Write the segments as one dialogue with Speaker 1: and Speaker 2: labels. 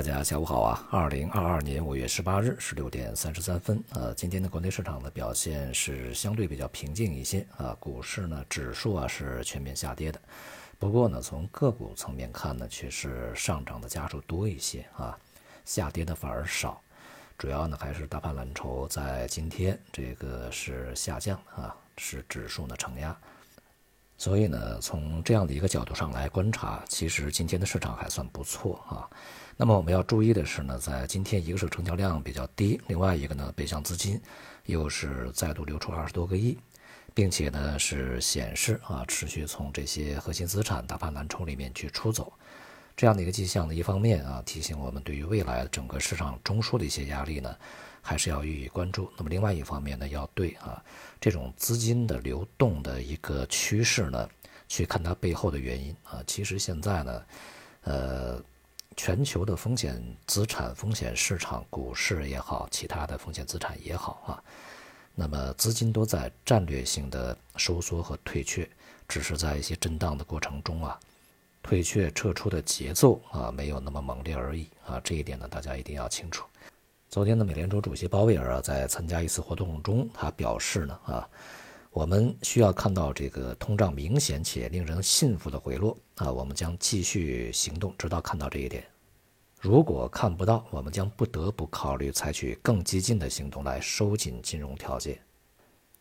Speaker 1: 大家下午好啊！二零二二年五月十八日十六点三十三分，呃，今天的国内市场的表现是相对比较平静一些啊，股市呢指数啊是全面下跌的，不过呢从个股层面看呢，却是上涨的家数多一些啊，下跌的反而少，主要呢还是大盘蓝筹在今天这个是下降啊，是指数呢承压。所以呢，从这样的一个角度上来观察，其实今天的市场还算不错啊。那么我们要注意的是呢，在今天一个是成交量比较低，另外一个呢，北向资金又是再度流出二十多个亿，并且呢是显示啊持续从这些核心资产大盘蓝筹里面去出走，这样的一个迹象呢，一方面啊提醒我们对于未来整个市场中枢的一些压力呢。还是要予以关注。那么另外一方面呢，要对啊这种资金的流动的一个趋势呢，去看它背后的原因啊。其实现在呢，呃，全球的风险资产、风险市场、股市也好，其他的风险资产也好啊，那么资金都在战略性的收缩和退却，只是在一些震荡的过程中啊，退却撤出的节奏啊没有那么猛烈而已啊。这一点呢，大家一定要清楚。昨天的美联储主席鲍威尔啊，在参加一次活动中，他表示呢，啊，我们需要看到这个通胀明显且令人信服的回落啊，我们将继续行动，直到看到这一点。如果看不到，我们将不得不考虑采取更激进的行动来收紧金融条件。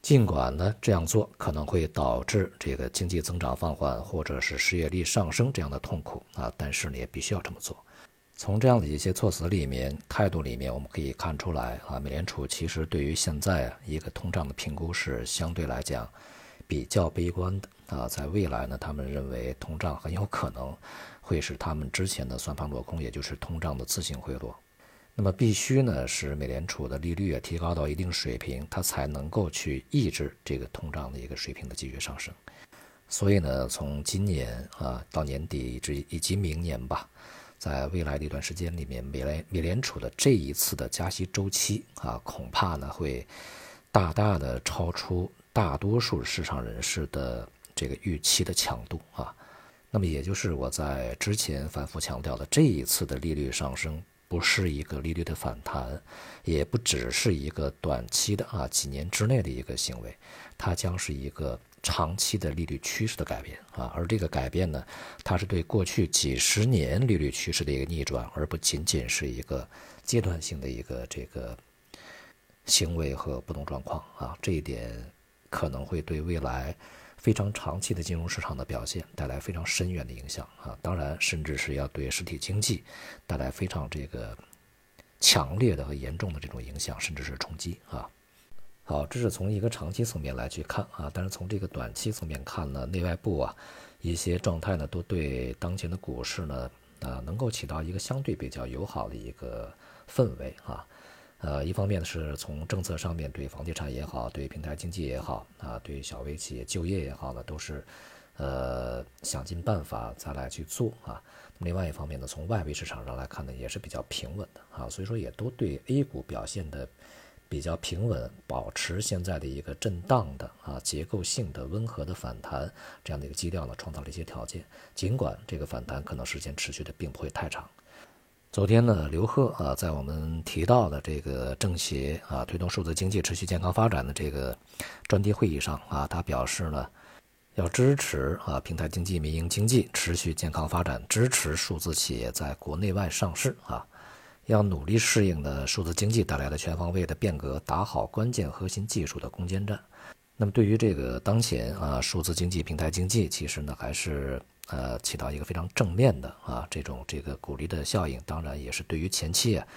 Speaker 1: 尽管呢，这样做可能会导致这个经济增长放缓，或者是失业率上升这样的痛苦啊，但是呢，也必须要这么做。从这样的一些措辞里面、态度里面，我们可以看出来啊，美联储其实对于现在一个通胀的评估是相对来讲比较悲观的啊。在未来呢，他们认为通胀很有可能会使他们之前的算盘落空，也就是通胀的自行回落。那么必须呢，使美联储的利率也提高到一定水平，它才能够去抑制这个通胀的一个水平的继续上升。所以呢，从今年啊到年底至以及明年吧。在未来的一段时间里面，美联美联储的这一次的加息周期啊，恐怕呢会大大的超出大多数市场人士的这个预期的强度啊。那么也就是我在之前反复强调的，这一次的利率上升不是一个利率的反弹，也不只是一个短期的啊几年之内的一个行为，它将是一个。长期的利率趋势的改变啊，而这个改变呢，它是对过去几十年利率趋势的一个逆转，而不仅仅是一个阶段性的一个这个行为和波动状况啊。这一点可能会对未来非常长期的金融市场的表现带来非常深远的影响啊。当然，甚至是要对实体经济带来非常这个强烈的和严重的这种影响，甚至是冲击啊。好，这是从一个长期层面来去看啊，但是从这个短期层面看呢，内外部啊一些状态呢，都对当前的股市呢啊能够起到一个相对比较友好的一个氛围啊。呃，一方面呢是从政策上面对房地产也好，对平台经济也好啊，对小微企业就业也好呢，都是呃想尽办法再来去做啊。另外一方面呢，从外围市场上来看呢，也是比较平稳的啊，所以说也都对 A 股表现的。比较平稳，保持现在的一个震荡的啊结构性的温和的反弹这样的一个基调呢，创造了一些条件。尽管这个反弹可能时间持续的并不会太长。昨天呢，刘鹤啊，在我们提到的这个政协啊推动数字经济持续健康发展的这个专题会议上啊，他表示呢，要支持啊平台经济、民营经济持续健康发展，支持数字企业在国内外上市啊。要努力适应的数字经济带来的全方位的变革，打好关键核心技术的攻坚战。那么，对于这个当前啊，数字经济、平台经济，其实呢，还是呃起到一个非常正面的啊这种这个鼓励的效应。当然，也是对于前期啊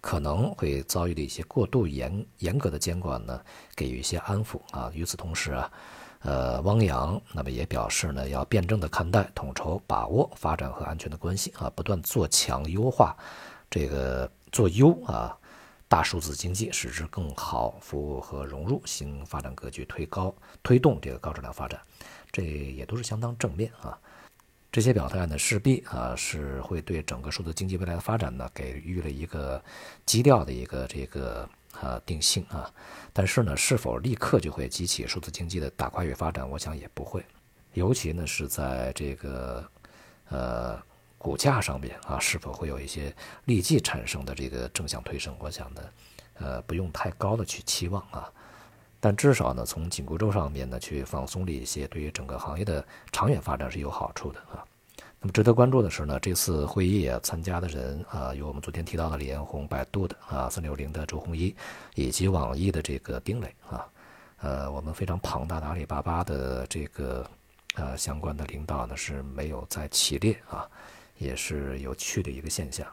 Speaker 1: 可能会遭遇的一些过度严严格的监管呢，给予一些安抚啊。与此同时啊，呃，汪洋那么也表示呢，要辩证的看待、统筹、把握发展和安全的关系啊，不断做强优化。这个做优啊，大数字经济使之更好服务和融入新发展格局，推高推动这个高质量发展，这也都是相当正面啊。这些表态呢，势必啊是会对整个数字经济未来的发展呢给予了一个基调的一个这个啊定性啊。但是呢，是否立刻就会激起数字经济的大跨越发展，我想也不会。尤其呢是在这个呃。股价上面啊，是否会有一些立即产生的这个正向推升？我想呢，呃，不用太高的去期望啊。但至少呢，从紧箍咒上面呢去放松了一些，对于整个行业的长远发展是有好处的啊。那么值得关注的是呢，这次会议啊参加的人啊，有我们昨天提到的李彦宏、百度的啊三六零的周鸿祎，以及网易的这个丁磊啊，呃，我们非常庞大的阿里巴巴的这个呃相关的领导呢是没有在其列啊，也是有趣的一个现象。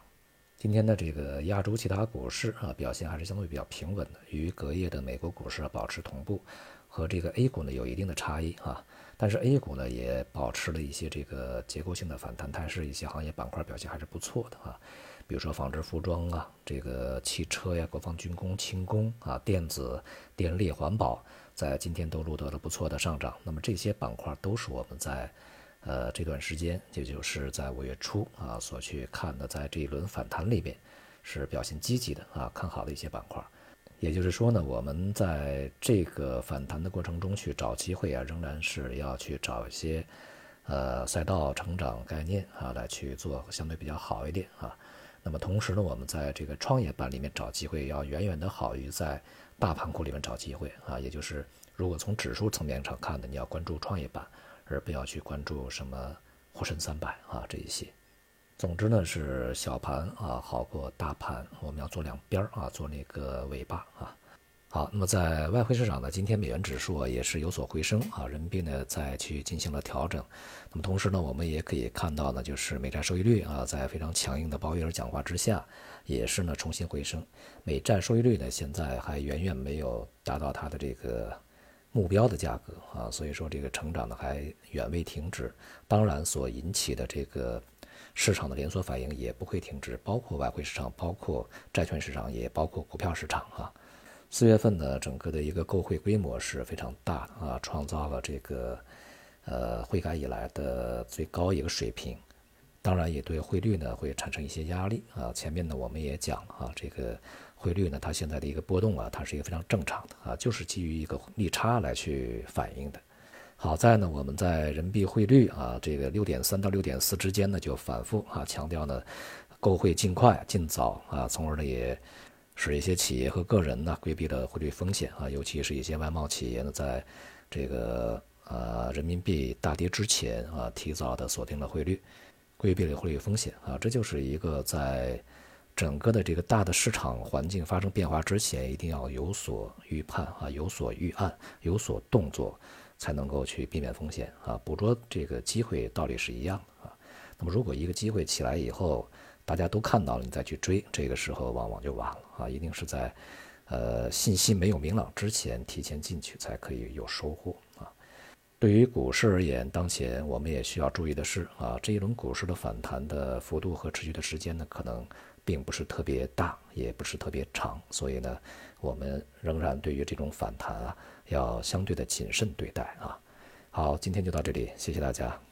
Speaker 1: 今天的这个亚洲其他股市啊，表现还是相对比较平稳的，与隔夜的美国股市保持同步，和这个 A 股呢有一定的差异啊。但是 A 股呢也保持了一些这个结构性的反弹态势，一些行业板块表现还是不错的啊。比如说纺织服装啊，这个汽车呀、国防军工、轻工啊、电子、电力、环保，在今天都录得了不错的上涨。那么这些板块都是我们在。呃，这段时间，也就是在五月初啊，所去看的，在这一轮反弹里边，是表现积极的啊，看好的一些板块。也就是说呢，我们在这个反弹的过程中去找机会啊，仍然是要去找一些呃赛道成长概念啊，来去做相对比较好一点啊。那么同时呢，我们在这个创业板里面找机会，要远远的好于在大盘股里面找机会啊。也就是如果从指数层面上看的，你要关注创业板。而不要去关注什么沪深三百啊这一些，总之呢是小盘啊好过大盘，我们要做两边啊，做那个尾巴啊。好，那么在外汇市场呢，今天美元指数啊也是有所回升啊，人民币呢再去进行了调整。那么同时呢，我们也可以看到呢，就是美债收益率啊，在非常强硬的鲍威尔讲话之下，也是呢重新回升。美债收益率呢现在还远远没有达到它的这个。目标的价格啊，所以说这个成长呢还远未停止，当然所引起的这个市场的连锁反应也不会停止，包括外汇市场，包括债券市场，也包括股票市场啊。四月份呢，整个的一个购汇规模是非常大啊，创造了这个呃汇改以来的最高一个水平，当然也对汇率呢会产生一些压力啊。前面呢我们也讲啊这个。汇率呢，它现在的一个波动啊，它是一个非常正常的啊，就是基于一个利差来去反映的。好在呢，我们在人民币汇率啊，这个六点三到六点四之间呢，就反复啊强调呢，购汇尽快尽早啊，从而呢也使一些企业和个人呢规避了汇率风险啊，尤其是一些外贸企业呢，在这个呃人民币大跌之前啊，提早的锁定了汇率，规避了汇率风险啊，这就是一个在。整个的这个大的市场环境发生变化之前，一定要有所预判啊，有所预案，有所动作，才能够去避免风险啊，捕捉这个机会道理是一样的啊。那么如果一个机会起来以后，大家都看到了，你再去追，这个时候往往就晚了啊。一定是在，呃，信息没有明朗之前提前进去，才可以有收获啊。对于股市而言，当前我们也需要注意的是啊，这一轮股市的反弹的幅度和持续的时间呢，可能。并不是特别大，也不是特别长，所以呢，我们仍然对于这种反弹啊，要相对的谨慎对待啊。好，今天就到这里，谢谢大家。